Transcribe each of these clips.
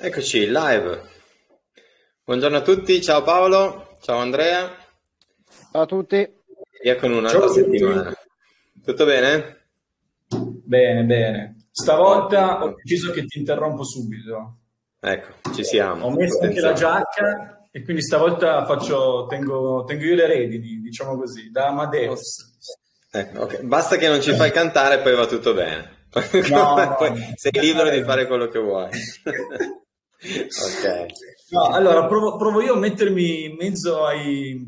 Eccoci, live. Buongiorno a tutti, ciao Paolo, ciao Andrea. Ciao a tutti. Via con un'altra settimana. Tutto bene? Bene, bene. Stavolta ho deciso che ti interrompo subito. Ecco, ci siamo. Ho messo anche la giacca e quindi stavolta faccio, tengo, tengo io le redini, diciamo così, da Amadeus. Ecco, okay. Basta che non ci fai cantare, poi va tutto bene. No, poi sei libero di fare quello che vuoi. Ok. No, allora provo, provo, io a mettermi in mezzo ai,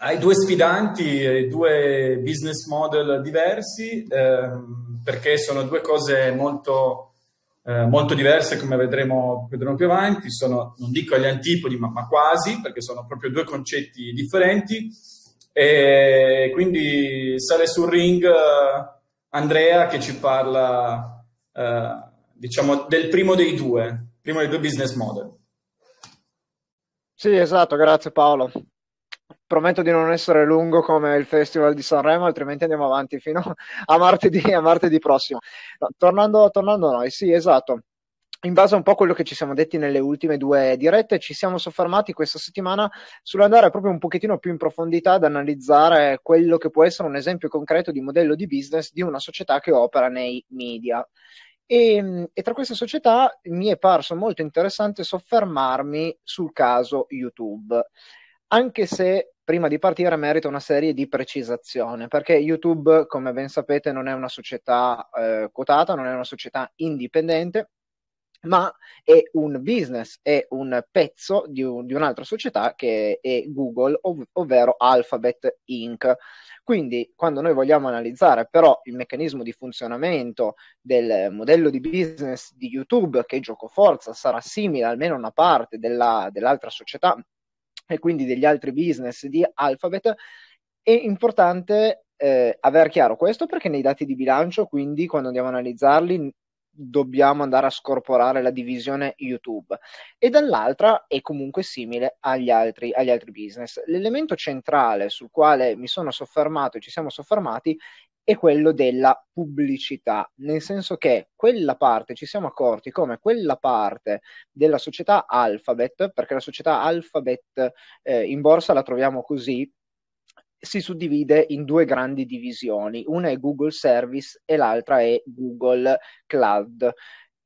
ai due sfidanti, ai due business model diversi, ehm, perché sono due cose molto, eh, molto diverse, come vedremo, vedremo, più avanti. Sono, non dico agli antipodi, ma, ma quasi, perché sono proprio due concetti differenti. E quindi sale sul ring Andrea che ci parla, uh, diciamo, del primo dei due, primo dei due business model. Sì, esatto, grazie Paolo. Prometto di non essere lungo come il Festival di Sanremo, altrimenti andiamo avanti fino a martedì, a martedì prossimo. No, tornando, tornando a noi, sì, esatto in base a un po' a quello che ci siamo detti nelle ultime due dirette, ci siamo soffermati questa settimana sull'andare proprio un pochettino più in profondità ad analizzare quello che può essere un esempio concreto di modello di business di una società che opera nei media. E, e, tra queste società mi è parso molto interessante soffermarmi sul caso YouTube, anche se prima di partire merita una serie di precisazioni, perché YouTube, come ben sapete, non è una società eh, quotata, non è una società indipendente, ma è un business, è un pezzo di, un, di un'altra società che è Google, ov- ovvero Alphabet Inc. Quindi, quando noi vogliamo analizzare però il meccanismo di funzionamento del modello di business di YouTube, che gioco forza sarà simile almeno a una parte della, dell'altra società e quindi degli altri business di Alphabet, è importante eh, aver chiaro questo perché nei dati di bilancio, quindi quando andiamo a analizzarli, dobbiamo andare a scorporare la divisione YouTube e dall'altra è comunque simile agli altri, agli altri business. L'elemento centrale sul quale mi sono soffermato e ci siamo soffermati è quello della pubblicità, nel senso che quella parte ci siamo accorti come quella parte della società Alphabet, perché la società Alphabet eh, in borsa la troviamo così, si suddivide in due grandi divisioni, una è Google Service e l'altra è Google Cloud.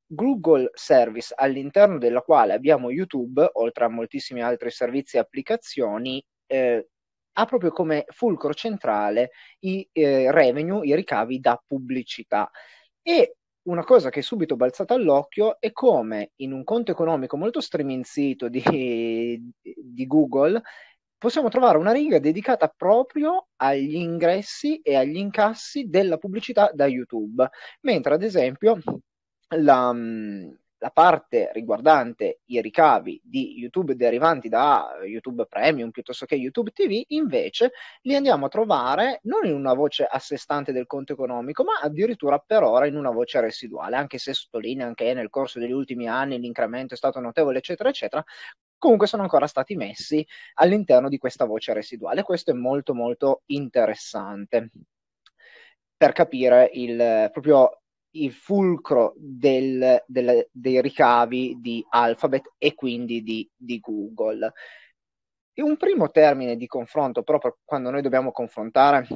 Google Service all'interno della quale abbiamo YouTube, oltre a moltissimi altri servizi e applicazioni, eh, ha proprio come fulcro centrale i eh, revenue, i ricavi da pubblicità. E una cosa che è subito balzata all'occhio è come in un conto economico molto striminzito di, di Google possiamo trovare una riga dedicata proprio agli ingressi e agli incassi della pubblicità da YouTube, mentre ad esempio la, la parte riguardante i ricavi di YouTube derivanti da YouTube Premium piuttosto che YouTube TV, invece li andiamo a trovare non in una voce a sé stante del conto economico, ma addirittura per ora in una voce residuale, anche se sottolinea che nel corso degli ultimi anni l'incremento è stato notevole, eccetera, eccetera, comunque sono ancora stati messi all'interno di questa voce residuale. Questo è molto molto interessante per capire il, proprio il fulcro del, del, dei ricavi di Alphabet e quindi di, di Google. E un primo termine di confronto, proprio quando noi dobbiamo confrontare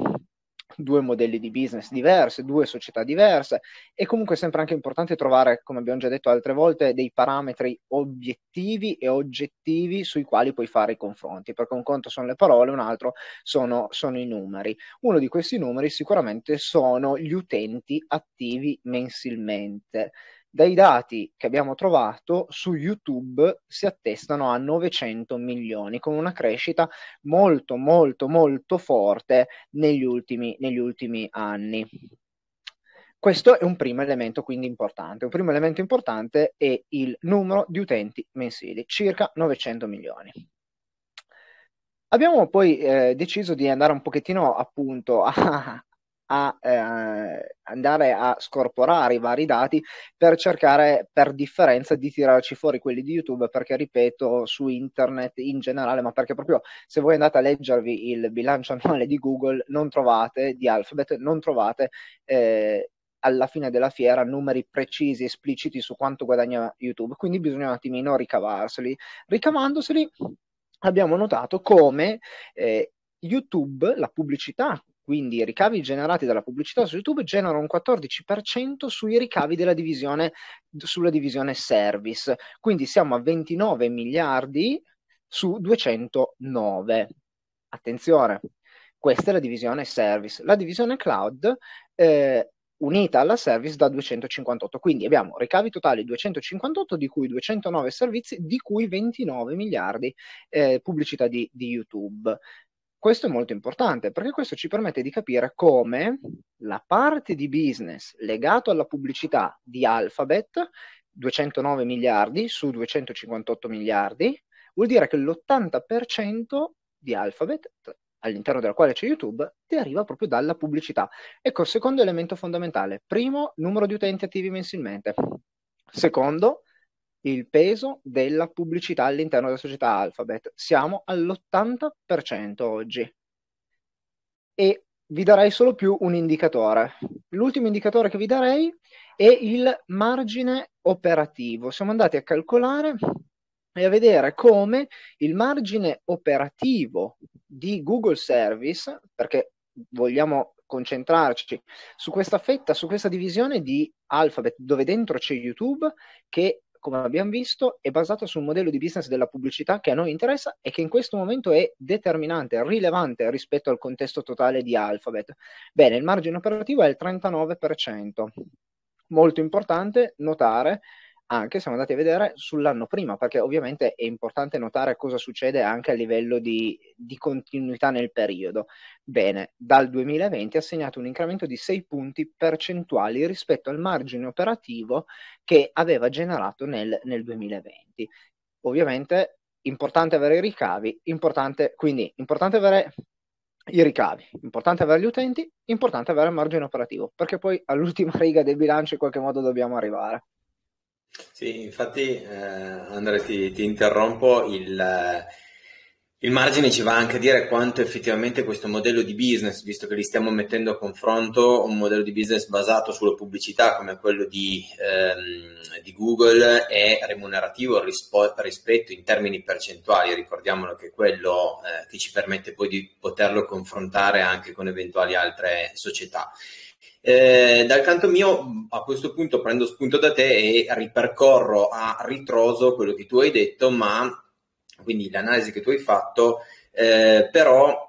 due modelli di business diverse, due società diverse e comunque è sempre anche importante trovare, come abbiamo già detto altre volte, dei parametri obiettivi e oggettivi sui quali puoi fare i confronti, perché un conto sono le parole, un altro sono, sono i numeri. Uno di questi numeri sicuramente sono gli utenti attivi mensilmente. Dai dati che abbiamo trovato su YouTube si attestano a 900 milioni, con una crescita molto, molto, molto forte negli ultimi, negli ultimi anni. Questo è un primo elemento quindi importante. Un primo elemento importante è il numero di utenti mensili, circa 900 milioni. Abbiamo poi eh, deciso di andare un pochettino appunto a, a eh, andare a scorporare i vari dati per cercare per differenza di tirarci fuori quelli di YouTube perché ripeto su internet in generale ma perché proprio se voi andate a leggervi il bilancio annuale di Google non trovate di Alphabet non trovate eh, alla fine della fiera numeri precisi, espliciti su quanto guadagna YouTube, quindi bisogna un attimino ricavarseli. Ricavandoseli abbiamo notato come eh, YouTube, la pubblicità, quindi i ricavi generati dalla pubblicità su YouTube generano un 14% sui ricavi della divisione, sulla divisione service. Quindi siamo a 29 miliardi su 209. Attenzione, questa è la divisione service. La divisione cloud eh, unita alla service da 258. Quindi abbiamo ricavi totali 258, di cui 209 servizi, di cui 29 miliardi eh, pubblicità di, di YouTube. Questo è molto importante perché questo ci permette di capire come la parte di business legato alla pubblicità di Alphabet, 209 miliardi su 258 miliardi, vuol dire che l'80% di Alphabet, all'interno della quale c'è YouTube, deriva proprio dalla pubblicità. Ecco, secondo elemento fondamentale. Primo, numero di utenti attivi mensilmente. Secondo, il peso della pubblicità all'interno della società Alphabet. Siamo all'80% oggi. E vi darei solo più un indicatore. L'ultimo indicatore che vi darei è il margine operativo. Siamo andati a calcolare e a vedere come il margine operativo di Google Service, perché vogliamo concentrarci su questa fetta, su questa divisione di Alphabet, dove dentro c'è YouTube, che come abbiamo visto, è basata sul modello di business della pubblicità che a noi interessa e che in questo momento è determinante, rilevante rispetto al contesto totale di Alphabet. Bene, il margine operativo è il 39%. Molto importante notare anche siamo andati a vedere sull'anno prima, perché ovviamente è importante notare cosa succede anche a livello di, di, continuità nel periodo. Bene, dal 2020 ha segnato un incremento di 6 punti percentuali rispetto al margine operativo che aveva generato nel, nel 2020. Ovviamente importante avere i ricavi, importante, quindi importante avere i ricavi, importante avere gli utenti, importante avere il margine operativo, perché poi all'ultima riga del bilancio in qualche modo dobbiamo arrivare. Sì, infatti eh, Andrea ti, ti interrompo, il, eh, il, margine ci va anche a dire quanto effettivamente questo modello di business, visto che li stiamo mettendo a confronto, un modello di business basato sulla pubblicità come quello di, ehm, di Google è remunerativo rispo- rispetto in termini percentuali, ricordiamolo che quello eh, che ci permette poi di poterlo confrontare anche con eventuali altre società. Eh, dal canto mio, a questo punto prendo spunto da te e ripercorro a ritroso quello che tu hai detto, ma quindi l'analisi che tu hai fatto, eh, però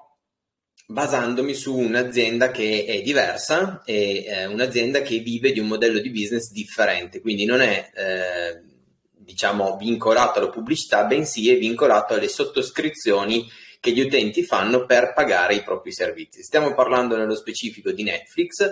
basandomi su un'azienda che è diversa e eh, un'azienda che vive di un modello di business differente, quindi non è eh, diciamo vincolato alla pubblicità, bensì è vincolato alle sottoscrizioni che gli utenti fanno per pagare i propri servizi. Stiamo parlando nello specifico di Netflix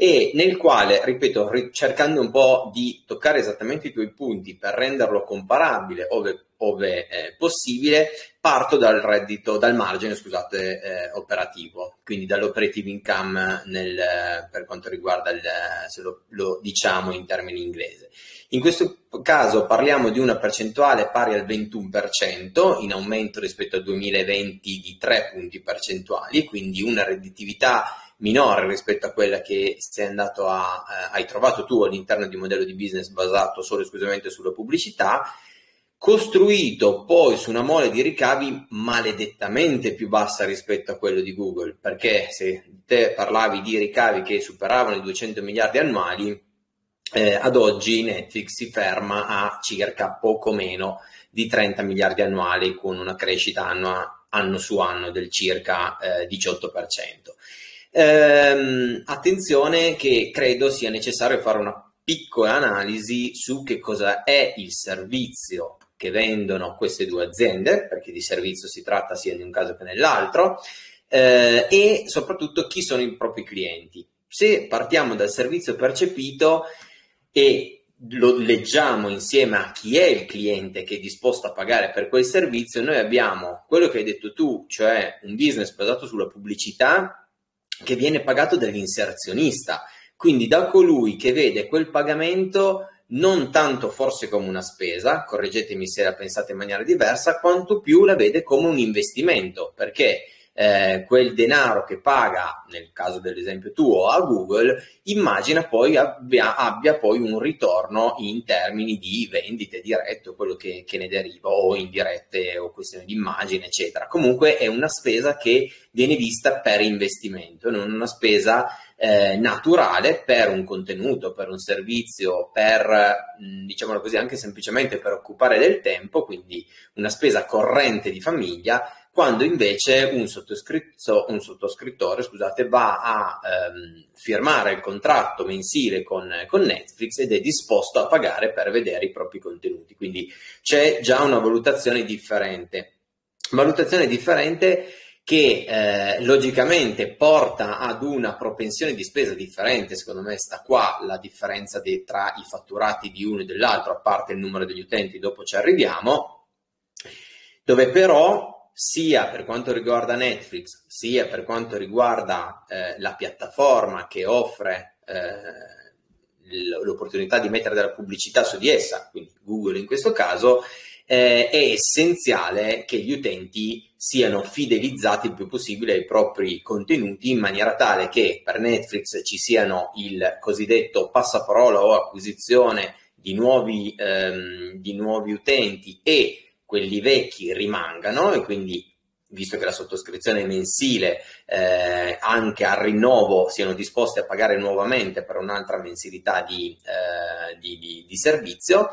e nel quale, ripeto, cercando un po' di toccare esattamente i tuoi punti per renderlo comparabile ove, ove eh, possibile, parto dal reddito, dal margine, scusate, eh, operativo, quindi dall'operative income nel, per quanto riguarda il, se lo, lo diciamo in termini inglese. In questo caso parliamo di una percentuale pari al 21%, in aumento rispetto al 2020 di 3 punti percentuali, quindi una redditività minore rispetto a quella che sei andato a, eh, hai trovato tu all'interno di un modello di business basato solo e esclusivamente sulla pubblicità, costruito poi su una mole di ricavi maledettamente più bassa rispetto a quello di Google, perché se te parlavi di ricavi che superavano i 200 miliardi annuali, eh, ad oggi Netflix si ferma a circa poco meno di 30 miliardi annuali con una crescita annua, anno su anno del circa eh, 18%. Ehm, attenzione che credo sia necessario fare una piccola analisi su che cosa è il servizio che vendono queste due aziende, perché di servizio si tratta sia in un caso che nell'altro, eh, e soprattutto chi sono i propri clienti. Se partiamo dal servizio percepito e lo leggiamo insieme a chi è il cliente che è disposto a pagare per quel servizio, noi abbiamo quello che hai detto tu, cioè un business basato sulla pubblicità che viene pagato dall'inserzionista, quindi da colui che vede quel pagamento non tanto forse come una spesa, correggetemi se la pensate in maniera diversa, quanto più la vede come un investimento, perché eh, quel denaro che paga, nel caso dell'esempio tuo, a Google, immagina poi abbia, abbia poi un ritorno in termini di vendite dirette o quello che, che ne deriva, o indirette o questioni di immagine, eccetera. Comunque è una spesa che viene vista per investimento, non una spesa eh, naturale per un contenuto, per un servizio, per, diciamolo così, anche semplicemente per occupare del tempo, quindi una spesa corrente di famiglia quando invece un, un sottoscrittore scusate, va a ehm, firmare il contratto mensile con, con, Netflix ed è disposto a pagare per vedere i propri contenuti. Quindi c'è già una valutazione differente. Valutazione differente che eh, logicamente porta ad una propensione di spesa differente, secondo me sta qua la differenza di, tra i fatturati di uno e dell'altro, a parte il numero degli utenti, dopo ci arriviamo, dove però sia per quanto riguarda Netflix, sia per quanto riguarda eh, la piattaforma che offre eh, l'opportunità di mettere della pubblicità su di essa, quindi Google in questo caso, eh, è essenziale che gli utenti siano fidelizzati il più possibile ai propri contenuti in maniera tale che per Netflix ci siano il cosiddetto passaparola o acquisizione di nuovi, ehm, di nuovi utenti e quelli vecchi rimangano e quindi visto che la sottoscrizione è mensile, eh, anche al rinnovo siano disposti a pagare nuovamente per un'altra mensilità di, eh, di, di, di servizio.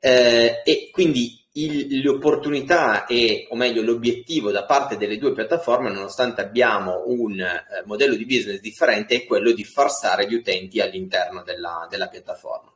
Eh, e quindi il, l'opportunità e, o meglio, l'obiettivo da parte delle due piattaforme, nonostante abbiamo un eh, modello di business differente, è quello di far stare gli utenti all'interno della, della piattaforma.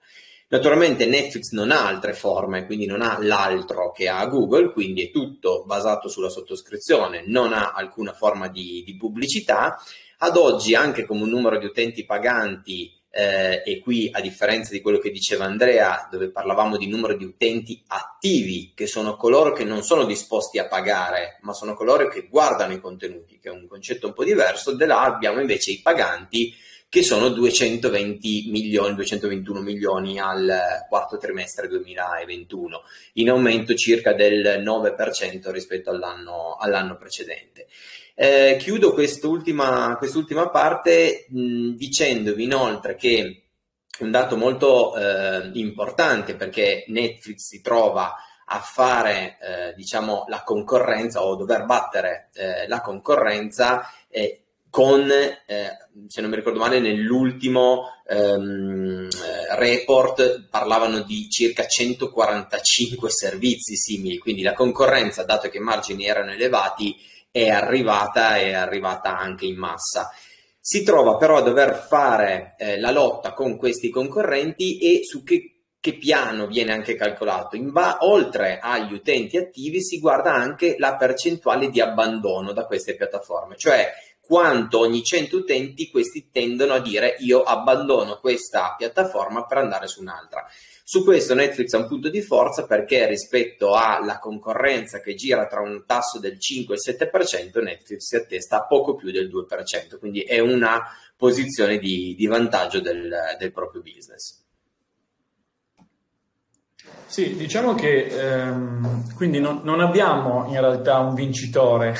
Naturalmente Netflix non ha altre forme, quindi non ha l'altro che ha Google, quindi è tutto basato sulla sottoscrizione, non ha alcuna forma di, di pubblicità. Ad oggi, anche con un numero di utenti paganti, eh, e qui a differenza di quello che diceva Andrea, dove parlavamo di numero di utenti attivi, che sono coloro che non sono disposti a pagare, ma sono coloro che guardano i contenuti, che è un concetto un po' diverso, da là abbiamo invece i paganti che sono 220 milioni, 221 milioni al quarto trimestre 2021, in aumento circa del 9% rispetto all'anno, all'anno precedente. Eh, chiudo quest'ultima, quest'ultima parte mh, dicendovi inoltre che un dato molto eh, importante perché Netflix si trova a fare eh, diciamo la concorrenza o dover battere eh, la concorrenza eh, con, eh, se non mi ricordo male, nell'ultimo ehm, eh, report parlavano di circa 145 servizi simili, quindi la concorrenza, dato che i margini erano elevati, è arrivata e è arrivata anche in massa. Si trova però a dover fare eh, la lotta con questi concorrenti e su che, che piano viene anche calcolato. Va- oltre agli utenti attivi si guarda anche la percentuale di abbandono da queste piattaforme, cioè quanto ogni 100 utenti questi tendono a dire io abbandono questa piattaforma per andare su un'altra. Su questo Netflix ha un punto di forza perché rispetto alla concorrenza che gira tra un tasso del 5 e il 7%, Netflix si attesta a poco più del 2%, quindi è una posizione di, di vantaggio del, del, proprio business. Sì, diciamo che ehm, quindi non, non abbiamo in realtà un vincitore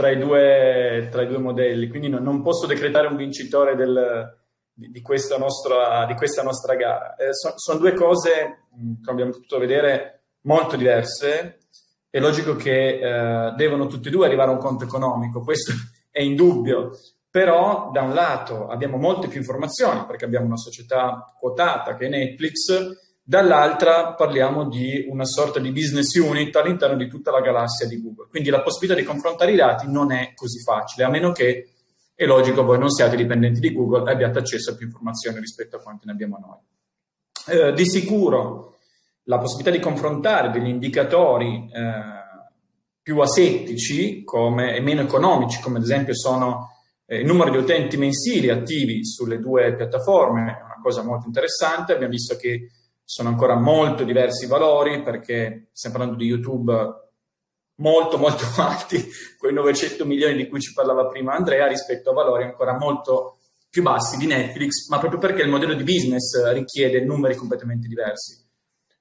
tra i due, tra i due modelli, quindi non, non, posso decretare un vincitore del, di, di, questa nostra, di, questa nostra, gara. Eh, so, sono due cose, come abbiamo potuto vedere, molto diverse. È logico che eh, devono tutti e due arrivare a un conto economico, questo è indubbio, però da un lato abbiamo molte più informazioni perché abbiamo una società quotata che è Netflix, dall'altra parliamo di una sorta di business unit all'interno di tutta la galassia di Google. Quindi la possibilità di confrontare i dati non è così facile, a meno che, è logico, voi non siate dipendenti di Google e abbiate accesso a più informazioni rispetto a quante ne abbiamo noi. Eh, di sicuro la possibilità di confrontare degli indicatori eh, più asettici come, e meno economici, come ad esempio sono eh, il numero di utenti mensili attivi sulle due piattaforme, è una cosa molto interessante. Abbiamo visto che sono ancora molto diversi i valori perché stiamo parlando di YouTube molto molto alti, quei 900 milioni di cui ci parlava prima Andrea, rispetto a valori ancora molto più bassi di Netflix, ma proprio perché il modello di business richiede numeri completamente diversi.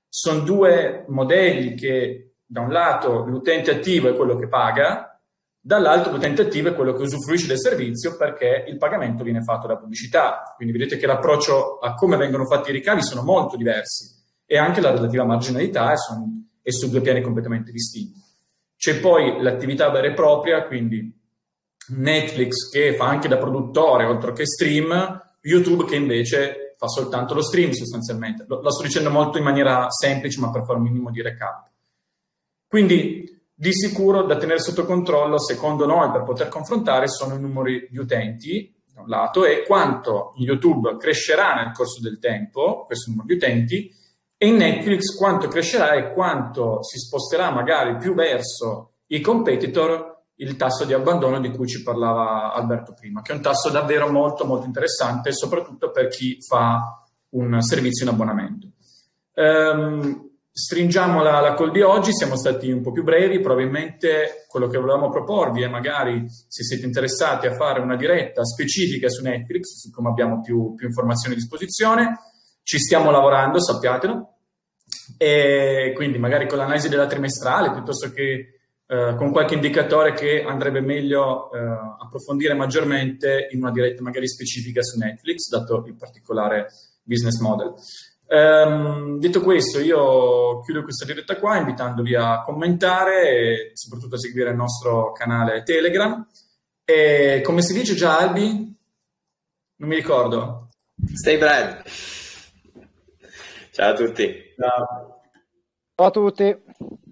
Sono due modelli che da un lato l'utente attivo è quello che paga, Dall'altro l'utente attivo è quello che usufruisce del servizio perché il pagamento viene fatto da pubblicità. Quindi vedete che l'approccio a come vengono fatti i ricavi sono molto diversi e anche la relativa marginalità è, su, è su due piani completamente distinti. C'è poi l'attività vera e propria, quindi Netflix che fa anche da produttore oltre che stream, YouTube che invece fa soltanto lo stream sostanzialmente. Lo, lo sto dicendo molto in maniera semplice ma per fare un minimo di recap. Quindi di sicuro da tenere sotto controllo, secondo noi, per poter confrontare, sono i numeri di utenti, da un lato, e quanto YouTube crescerà nel corso del tempo, questo numero di utenti, e in Netflix quanto crescerà e quanto si sposterà magari più verso i competitor il tasso di abbandono di cui ci parlava Alberto prima, che è un tasso davvero molto molto interessante, soprattutto per chi fa un servizio in abbonamento. Um, Stringiamo la, la call di oggi, siamo stati un po' più brevi, probabilmente quello che volevamo proporvi è magari se siete interessati a fare una diretta specifica su Netflix, siccome abbiamo più, più informazioni a disposizione, ci stiamo lavorando, sappiatelo, e quindi magari con l'analisi della trimestrale piuttosto che eh, con qualche indicatore che andrebbe meglio eh, approfondire maggiormente in una diretta magari specifica su Netflix, dato il particolare business model. Um, detto questo, io chiudo questa diretta qua invitandovi a commentare e soprattutto a seguire il nostro canale Telegram. E come si dice già, Albi? Non mi ricordo. Stay bread. Ciao a tutti. Ciao, Ciao a tutti.